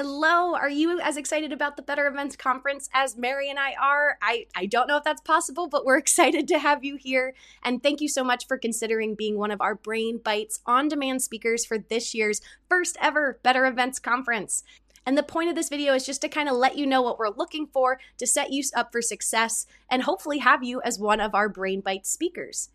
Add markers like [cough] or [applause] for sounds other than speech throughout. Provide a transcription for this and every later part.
Hello, are you as excited about the Better Events Conference as Mary and I are? I, I don't know if that's possible, but we're [laughs] excited to have you here. And thank you so much for considering being one of our Brain Bites on demand speakers for this year's first ever Better Events Conference. And the point of this video is just to kind of let you know what we're looking for to set you up for success and hopefully have you as one of our Brain Bites speakers.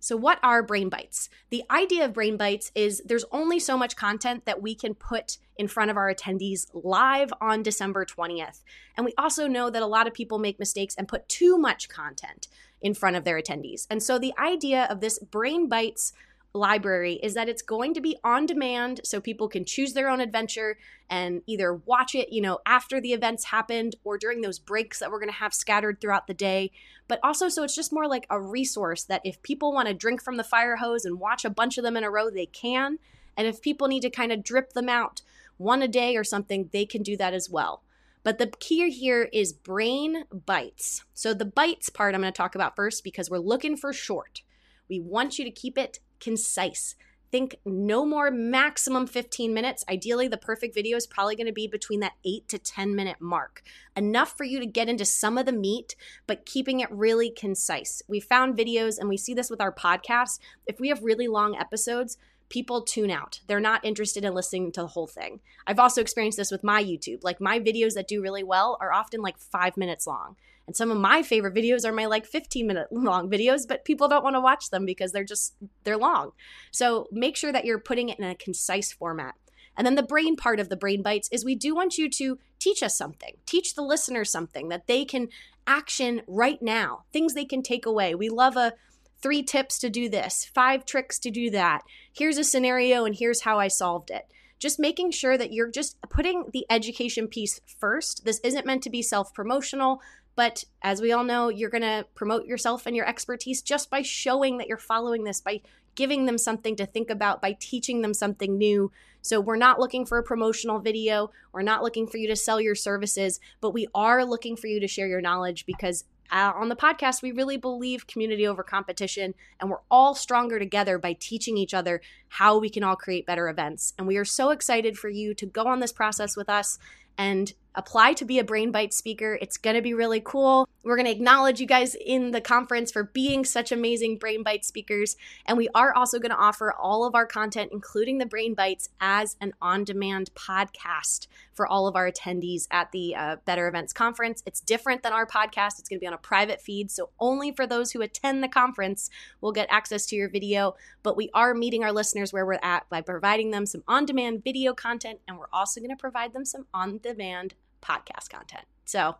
So, what are Brain Bites? The idea of Brain Bites is there's only so much content that we can put in front of our attendees live on December 20th. And we also know that a lot of people make mistakes and put too much content in front of their attendees. And so, the idea of this Brain Bites library is that it's going to be on demand so people can choose their own adventure and either watch it, you know, after the events happened or during those breaks that we're going to have scattered throughout the day. But also so it's just more like a resource that if people want to drink from the fire hose and watch a bunch of them in a row, they can. And if people need to kind of drip them out one a day or something, they can do that as well. But the key here is brain bites. So the bites part I'm going to talk about first because we're looking for short. We want you to keep it concise. Think no more maximum 15 minutes. Ideally, the perfect video is probably going to be between that 8 to 10 minute mark. Enough for you to get into some of the meat, but keeping it really concise. We found videos, and we see this with our podcast. If we have really long episodes, people tune out. They're not interested in listening to the whole thing. I've also experienced this with my YouTube. Like my videos that do really well are often like five minutes long. And some of my favorite videos are my like 15 minute [laughs] long videos, but people don't want to watch them because they're just, they're long. So make sure that you're putting it in a concise format. And then the brain part of the brain bites is we do want you to teach us something, teach the listener something that they can action right now, things they can take away. We love a three tips to do this, five tricks to do that. Here's a scenario and here's how I solved it just making sure that you're just putting the education piece first. This isn't meant to be self promotional. But as we all know, you're going to promote yourself and your expertise just by showing that you're following this, by giving them something to think about, by teaching them something new. So we're not looking for a promotional video. We're not looking for you to sell your services, but we are looking for you to share your knowledge because uh, on the podcast, we really believe community over competition, and we're all stronger together by teaching each other how we can all create better events. And we are so excited for you to go on this process with us and apply to be a Brain Bite speaker. It's going to be really cool. We're going to acknowledge you guys in the conference for being such amazing Brain Bite speakers. And we are also going to offer all of our content, including the Brain Bites, as an on demand podcast for all of our attendees at the uh, Better Events Conference. It's different than our podcast, it's going to be on a private feed. So only for those who attend the conference will get access to your video. But we are meeting our listeners where we're at by providing them some on demand video content. And we're also going to provide them some on demand podcast content. So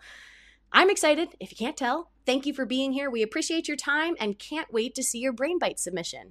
I'm excited. If you can't tell, thank you for being here. We appreciate your time and can't wait to see your Brain Bite submission.